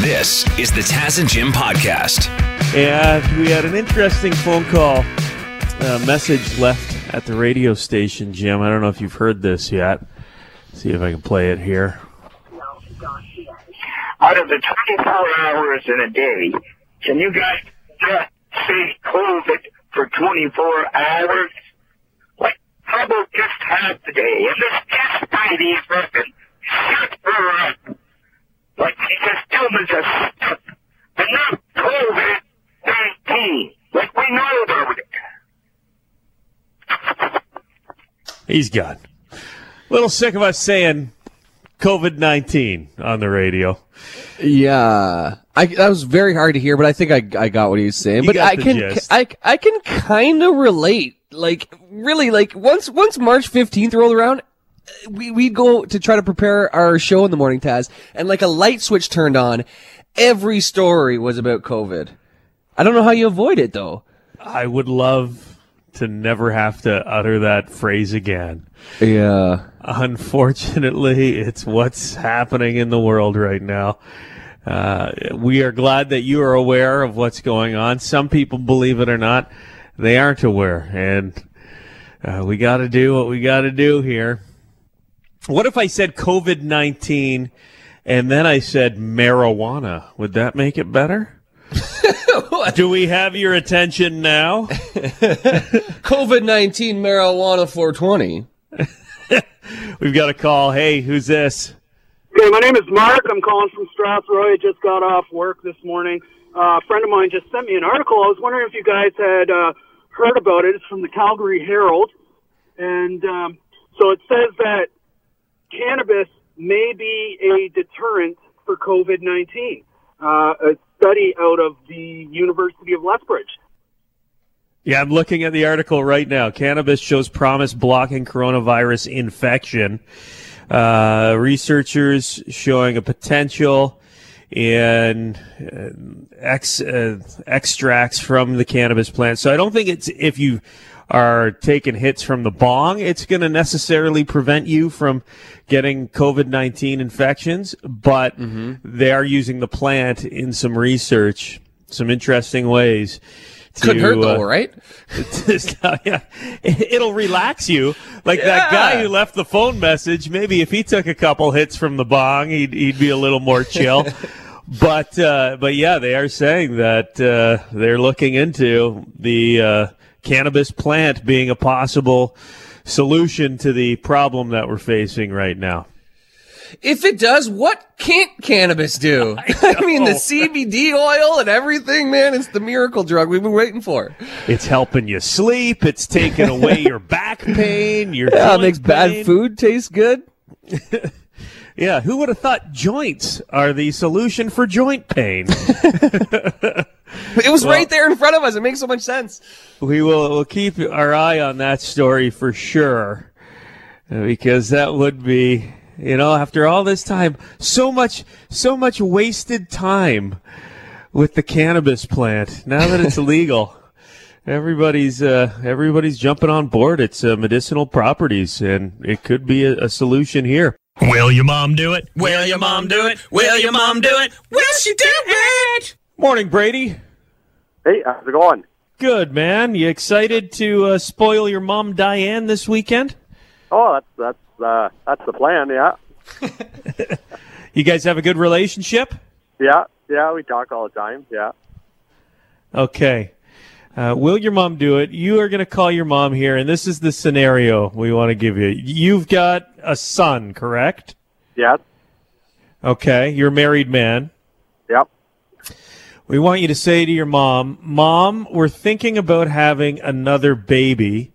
This is the Taz and Jim podcast. And we had an interesting phone call uh, message left at the radio station, Jim. I don't know if you've heard this yet. See if I can play it here. out of the 24 hours in a day, can you guys just say COVID for 24 hours? Like, how about just half the day? And this test Spidey's fucking shut her up. Like, she just tell me to stop. But not COVID-19. Like, we know about it. He's gone. A little sick of us saying COVID 19 on the radio. Yeah, I, that was very hard to hear, but I think I, I got what he was saying. You but I can gist. I, I can kind of relate. Like really, like once once March fifteenth rolled around, we we'd go to try to prepare our show in the morning, Taz, and like a light switch turned on. Every story was about COVID. I don't know how you avoid it though. I would love to never have to utter that phrase again. Yeah. Unfortunately, it's what's happening in the world right now. Uh, we are glad that you are aware of what's going on. Some people, believe it or not, they aren't aware, and uh, we got to do what we got to do here. What if I said COVID nineteen, and then I said marijuana? Would that make it better? do we have your attention now? COVID nineteen marijuana four twenty. We've got a call. Hey, who's this? Okay, my name is Mark. I'm calling from Strathroy. I just got off work this morning. Uh, a friend of mine just sent me an article. I was wondering if you guys had uh, heard about it. It's from the Calgary Herald. And um, so it says that cannabis may be a deterrent for COVID 19. Uh, a study out of the University of Lethbridge. Yeah, I'm looking at the article right now. Cannabis shows promise blocking coronavirus infection. Uh, researchers showing a potential in uh, ex, uh, extracts from the cannabis plant. So I don't think it's if you are taking hits from the bong, it's going to necessarily prevent you from getting COVID 19 infections, but they are using the plant in some research, some interesting ways. Couldn't hurt though, uh, right? yeah, it'll relax you. Like that guy who left the phone message. Maybe if he took a couple hits from the bong, he'd he'd be a little more chill. but uh, but yeah, they are saying that uh, they're looking into the uh, cannabis plant being a possible solution to the problem that we're facing right now. If it does, what can't cannabis do? I, mean, the CBD oil and everything, man, it's the miracle drug we've been waiting for. It's helping you sleep. It's taking away your back pain. Your Yeah, it makes bad food taste good. Yeah, who would have thought joints are the solution for joint pain? It was right there in front of us. It makes so much sense. we will we'll keep our eye on that story for sure, because that would be, you know, after all this time, so much, so much wasted time with the cannabis plant. Now that it's legal, everybody's uh, everybody's jumping on board. It's uh, medicinal properties, and it could be a, a solution here. Will your mom do it? Will your mom do it? Will your mom do it? Will she do it? Morning, Brady. Hey, how's it going? Good man. You excited to uh, spoil your mom Diane this weekend? Oh, that's that's uh, that's the plan. Yeah, You guys have a good relationship? yeah, yeah. We talk all the time. Yeah. Okay. Uh, will your mom do it? You are going to call your mom here, and this is the scenario we want to give you. You've got a son, correct? Yeah. Okay. You're a married man. Yep. We want you to say to your mom, Mom, we're thinking about having another baby,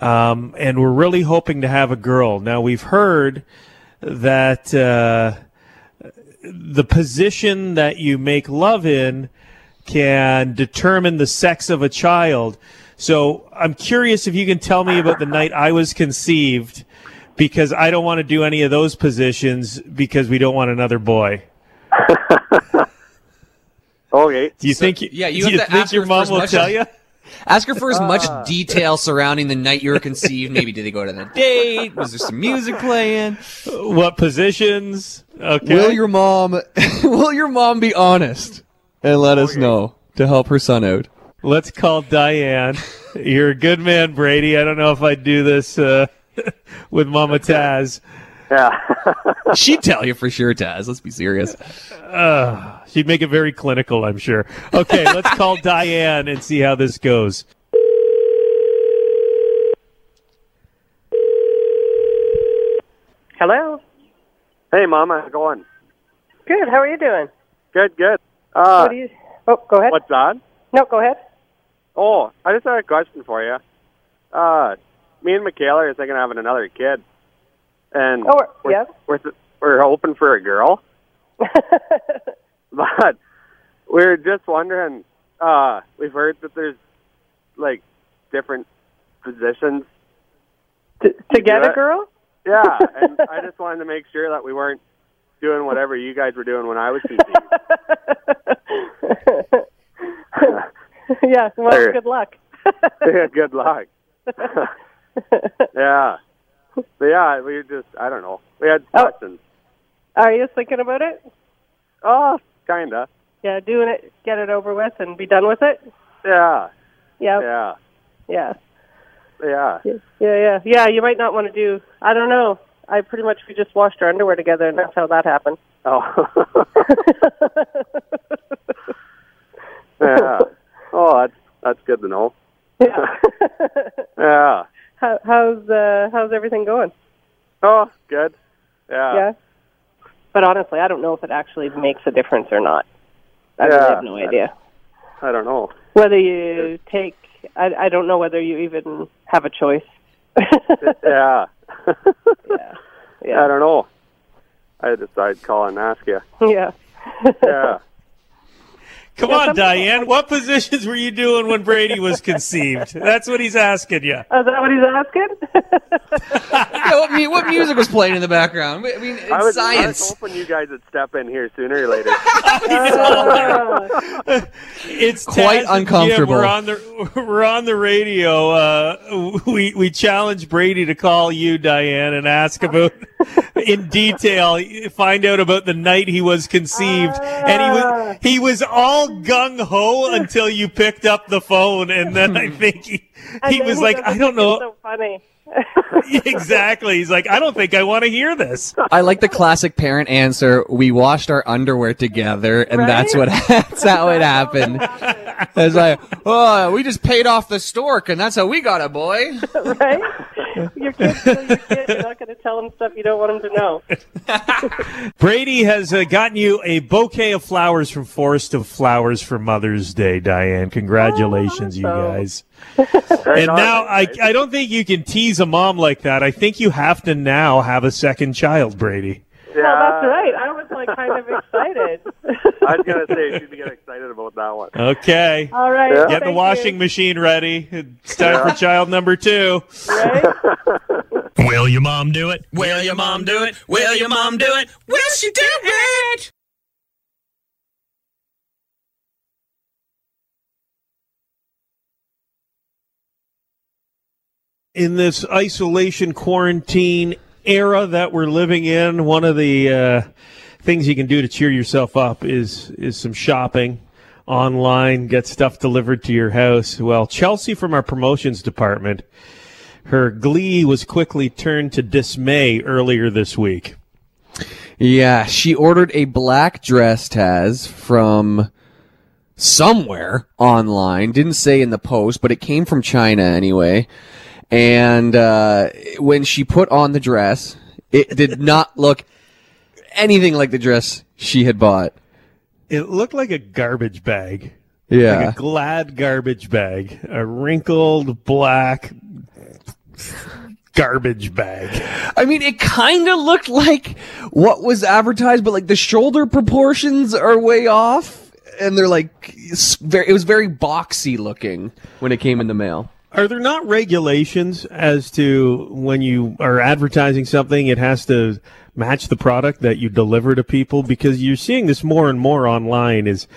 um, and we're really hoping to have a girl. Now, we've heard that uh, the position that you make love in can determine the sex of a child. So I'm curious if you can tell me about the night I was conceived, because I don't want to do any of those positions because we don't want another boy. Okay. Do you think? yeah, you do have you to think ask your mom first will question. tell you? Ask her for as much Ah. detail surrounding the night you were conceived. Maybe did they go to the date? Was there some music playing? What positions? Okay. Will your mom will your mom be honest and let us know to help her son out? Let's call Diane. You're a good man, Brady. I don't know if I'd do this uh, with Mama Taz. Yeah. She'd tell you for sure, Taz. Let's be serious. Uh, she'd make it very clinical, I'm sure. Okay, let's call Diane and see how this goes. Hello. hey, Mom, how's it going? Good. How are you doing? Good, good. Uh, what do you? Oh, go ahead. what's that? No, go ahead. Oh, I just had a question for you. Uh, me and Michaela are thinking of having another kid, and Oh, we're- we're, yes. we're, we're hoping for a girl. but we're just wondering. Uh, we've heard that there's like different positions. to to get a girl? Yeah, and I just wanted to make sure that we weren't doing whatever you guys were doing when I was conceived. yeah. Well, There. good luck. yeah, Good luck. yeah. But yeah, we just I don't know. We had Oh. questions. Are you thinking about it? Oh, kinda. Yeah, doing it, get it over with, and be done with it. Yeah. Yeah. Yeah. Yeah. Yeah. Yeah. Yeah. You might not want to do. I don't know. I pretty much we just washed our underwear together, and that's how that happened. Oh. yeah. Oh, that's that's good to know. Yeah. yeah. How, how's uh, how's everything going? Oh, good. Yeah. Yeah. But honestly, I don't know if it actually makes a difference or not. I Yeah. have no idea. I don't know. Whether you take, I, I don't know whether you even have a choice. Yeah. yeah. Yeah. I don't know. I just I'd call and ask you. Yeah. Yeah. Come Yeah, on, some- Diane. What positions were you doing when Brady was conceived? That's what he's asking you. Oh, is that what he's asking? Yeah, what, mu- what music was playing in the background? I mean, it's I was, I was hoping you guys would step in here sooner or later. It's Quite Taz and Jim. uncomfortable. We're on the we're on the radio. Uh, we we challenged Brady to call you, Diane, and ask about in detail, find out about the night he was conceived, and he was he was all gung ho until you picked up the phone, and then I think he he then was like, I don't know So funny. exactly. He's like, I don't think I want to hear this. I like the classic parent answer. We washed our underwear together, and Right? that's what that's how it happened. It's like, oh, we just paid off the stork, and that's how we got a boy. right? Your kid's your kid. You're not going to tell him stuff you don't want him to know. Brady has uh, gotten you a bouquet of flowers from Forest of Flowers for Mother's Day, Diane. Congratulations, you awesome. guys. And now I, I don't think you can tease a mom like that. I think you have to now have a second child, Brady. Yeah, Well, that's right. I was like kind of excited. I was gonna say she'd get excited about that one. Okay. All right. Yeah. Get the washing you. machine ready. It's time for child number two. Right? Will your mom do it? Will your mom do it? Will your mom do it? Will she do it? in this isolation quarantine era that we're living in, one of the uh, things you can do to cheer yourself up is is some shopping online, get stuff delivered to your house. Well, Chelsea from our promotions department, her glee was quickly turned to dismay earlier this week. Yeah, she ordered a black dress, Taz, from somewhere online. Didn't say in the post, but it came from China anyway. And uh, when she put on the dress, it did not look anything like the dress she had bought. It looked like a garbage bag. Yeah. Like a glad garbage bag. A wrinkled black garbage bag. I mean, it kind of looked like what was advertised, but like the shoulder proportions are way off, and they're like very. It was very boxy looking when it came in the mail. Are there not regulations as to when you are advertising something, it has to match the product that you deliver to people? Because you're seeing this more and more online. Is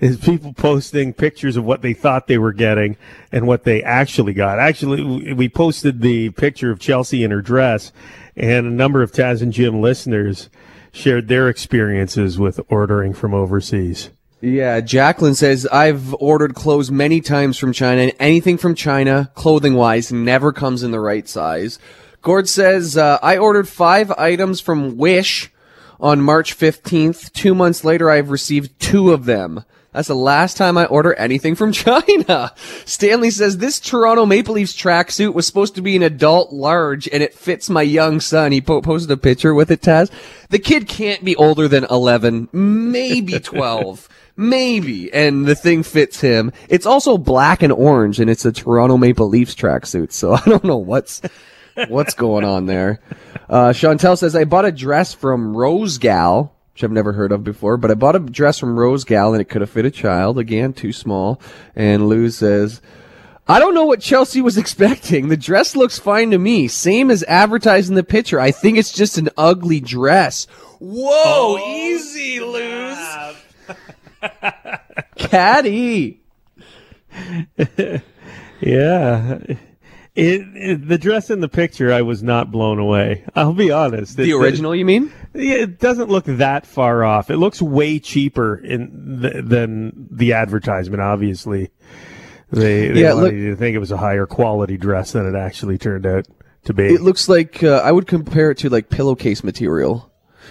is people posting pictures of what they thought they were getting and what they actually got. Actually, we posted the picture of Chelsea in her dress, and a number of Taz and Jim listeners shared their experiences with ordering from overseas. Yeah, Jacqueline says I've ordered clothes many times from China, and anything from China, clothing wise, never comes in the right size. Gord says uh, I ordered five items from Wish on March 15th. Two months later, I've received two of them. That's the last time I order anything from China. Stanley says this Toronto Maple Leafs tracksuit was supposed to be an adult large and it fits my young son. He po- posted a picture with it, Taz. The kid can't be older than 11, maybe 12. Maybe. And the thing fits him. It's also black and orange and it's a Toronto Maple Leafs tracksuit. So I don't know what's, what's going on there. Uh, Chantel says, I bought a dress from Rose Gal, which I've never heard of before, but I bought a dress from Rose Gal and it could have fit a child. Again, too small. And Lou says, I don't know what Chelsea was expecting. The dress looks fine to me. Same as advertised in the picture. I think it's just an ugly dress. Whoa, oh, easy, Luz. Caddy. Yeah. It, it, the dress in the picture, I was not blown away. I'll be honest. The It- original, you mean? It doesn't look that far off. It looks way cheaper in th- than the advertisement. Obviously, they, they Yeah, wanted look- you to think it was a higher quality dress than it actually turned out to be. It looks like uh, I would compare it to like pillowcase material,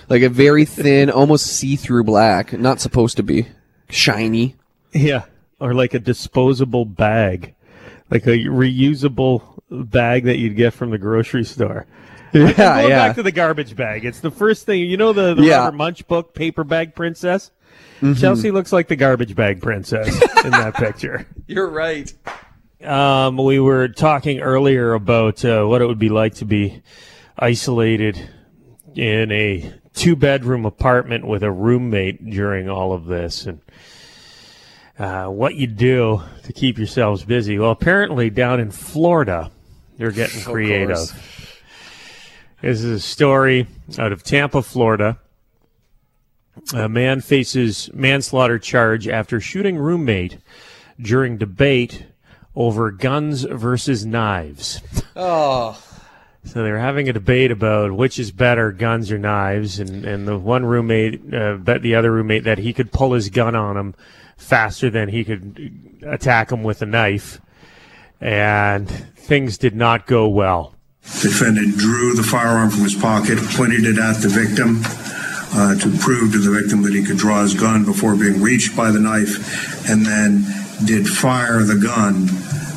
like a very thin, almost see-through black. Not supposed to be shiny. yeah, or like a disposable bag, like a reusable bag that you'd get from the grocery store. Yeah, Going yeah. back to the garbage bag. It's the first thing you know the, the Yeah. Robert Munsch book, paper bag princess. Mm-hmm. Chelsea looks like the garbage bag princess in that picture. You're right. Um, we were talking earlier about uh, what it would be like to be isolated in a two bedroom apartment with a roommate during all of this and uh, what you do to keep yourselves busy. Well, apparently down in Florida, they're getting creative. This is a story out of Tampa, Florida. A man faces manslaughter charge after shooting roommate during debate over guns versus knives. Oh, So they were having a debate about which is better, guns or knives, and, and the one roommate uh, bet the other roommate that he could pull his gun on him faster than he could attack him with a knife, and things did not go well. The Defendant drew the firearm from his pocket, pointed it at the victim uh, to prove to the victim that he could draw his gun before being reached by the knife, and then did fire the gun,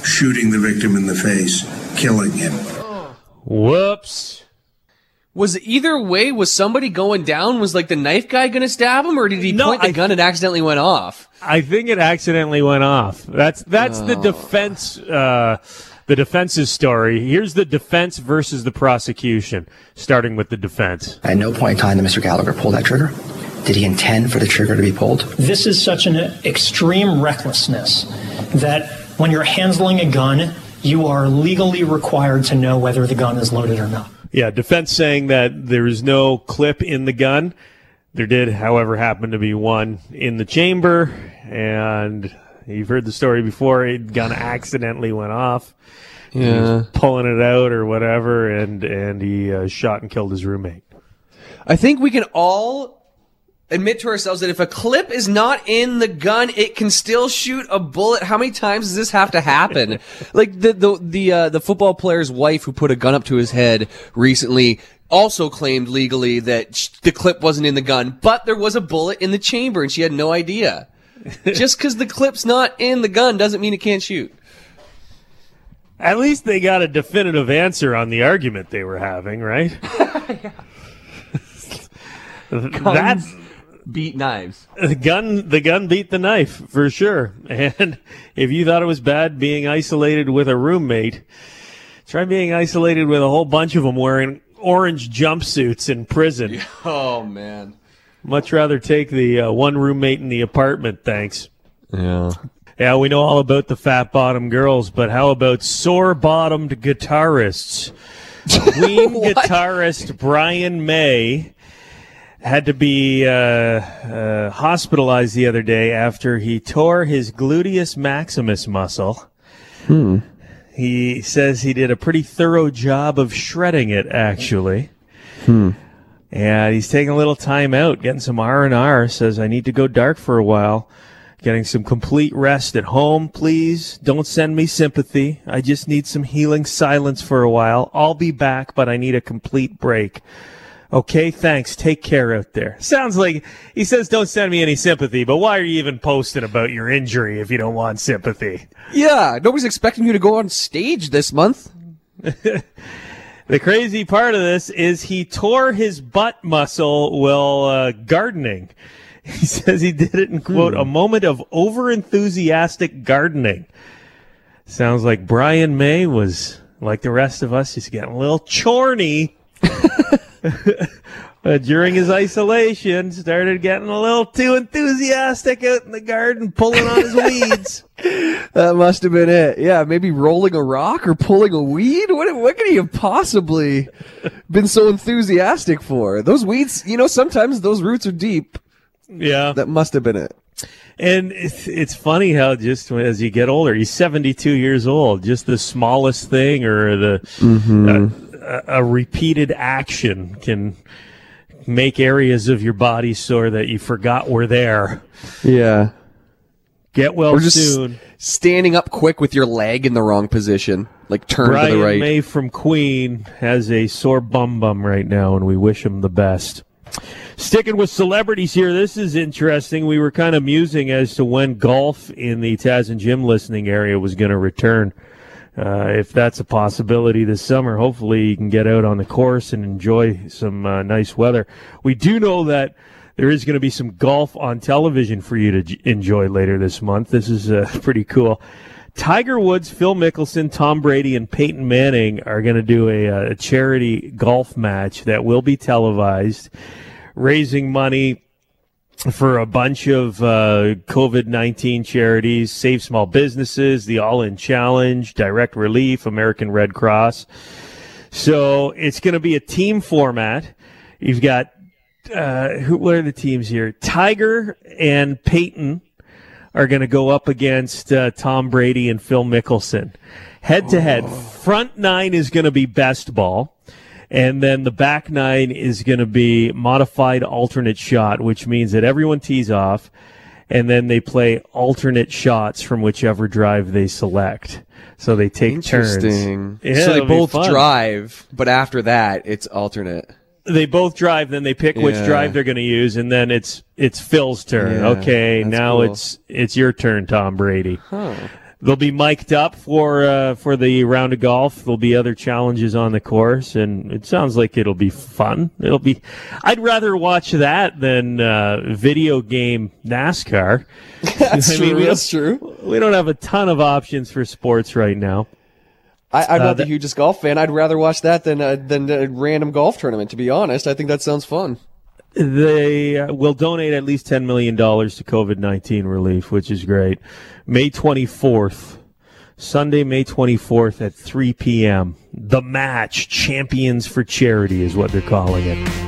shooting the victim in the face, killing him. Whoops. Was either way? Was somebody going down? Was like the knife guy going to stab him, or did he No, point the I- gun and accidentally went off? I think it accidentally went off. That's that's the defense. Uh, the defense's story. Here's the defense versus the prosecution. Starting with the defense. At no point in time did Mr. Gallagher pull that trigger. Did he intend for the trigger to be pulled? This is such an extreme recklessness that when you're handling a gun, you are legally required to know whether the gun is loaded or not. Yeah, defense saying that there is no clip in the gun. There did, however, happen to be one in the chamber, and you've heard the story before. A gun accidentally went off. He was pulling it out or whatever, and and he uh, shot and killed his roommate. I think we can all admit to ourselves that if a clip is not in the gun, it can still shoot a bullet. How many times does this have to happen? like the the the uh, the football player's wife who put a gun up to his head recently also claimed legally that sh- the clip wasn't in the gun, but there was a bullet in the chamber and she had no idea. Just because the clip's not in the gun doesn't mean it can't shoot. At least they got a definitive answer on the argument they were having, right? That's Beat knives. the gun. The gun beat the knife for sure. And if you thought it was bad being isolated with a roommate, try being isolated with a whole bunch of them wearing orange jumpsuits in prison. Oh man. Much rather take the uh, one roommate in the apartment, thanks. Yeah. Yeah, we know all about the fat bottom girls, but how about sore bottomed guitarists? Queen guitarist Brian May had to be uh, uh, hospitalized the other day after he tore his gluteus maximus muscle. Hmm. He says he did a pretty thorough job of shredding it, actually. Hmm. And he's taking a little time out, getting some R and R. Says I need to go dark for a while, getting some complete rest at home. Please don't send me sympathy. I just need some healing silence for a while. I'll be back, but I need a complete break. Okay, thanks. Take care out there. Sounds like he says don't send me any sympathy, but why are you even posting about your injury if you don't want sympathy? Yeah, nobody's expecting you to go on stage this month. The crazy part of this is he tore his butt muscle while uh, gardening. He says he did it in quote a moment of over enthusiastic gardening. Sounds like Brian May was like the rest of us, he's getting a little chorny. Uh, during his isolation, started getting a little too enthusiastic out in the garden, pulling on his weeds. That must have been it. Yeah, maybe rolling a rock or pulling a weed. What what could he have possibly been so enthusiastic for? Those weeds, you know, sometimes those roots are deep. Yeah, that must have been it. And it's, it's funny how just as you get older, he's 72 years old, just the smallest thing or the Mm-hmm. uh, a, a repeated action can make areas of your body sore that you forgot were there. Yeah. Get well or just soon. standing up quick with your leg in the wrong position, like turn Brian to the right. May from Queen has a sore bum bum right now, and we wish him the best. Sticking with celebrities here, this is interesting. We were kind of musing as to when golf in the Taz and Jim listening area was going to return. Uh, if that's a possibility this summer, hopefully you can get out on the course and enjoy some uh, nice weather. We do know that there is going to be some golf on television for you to j- enjoy later this month. This is uh, pretty cool. Tiger Woods, Phil Mickelson, Tom Brady, and Peyton Manning are going to do a, uh, a charity golf match that will be televised, raising money for a bunch of uh, COVID 19 charities, Save Small Businesses, the All In Challenge, Direct Relief, American Red Cross. So it's going to be a team format. You've got, uh, who, what are the teams here? Tiger and Peyton are going to go up against uh, Tom Brady and Phil Mickelson. Head to head. Front nine is going to be best ball. And then the back nine is going to be modified alternate shot, which means that everyone tees off and then they play alternate shots from whichever drive they select. So they take turns. Interesting. Yeah, so they both drive, but after that, it's alternate. They both drive, then they pick which drive they're going to use, and then it's it's Phil's turn. Yeah, okay, now cool. it's it's your turn, Tom Brady. Huh. They'll be mic'd up for uh, for the round of golf. There'll be other challenges on the course, and it sounds like it'll be fun. It'll be. I'd rather watch that than uh, video game NASCAR. That's I mean, true. we That's don't- true. We don't have a ton of options for sports right now. I, I'm Uh, not the hugest golf fan. I'd rather watch that than uh, than a random golf tournament. To be honest, I think that sounds fun. They uh, will donate at least $10 million to COVID 19 relief, which is great. May 24th, Sunday, May 24th at 3 p.m. The match, Champions for Charity, is what they're calling it.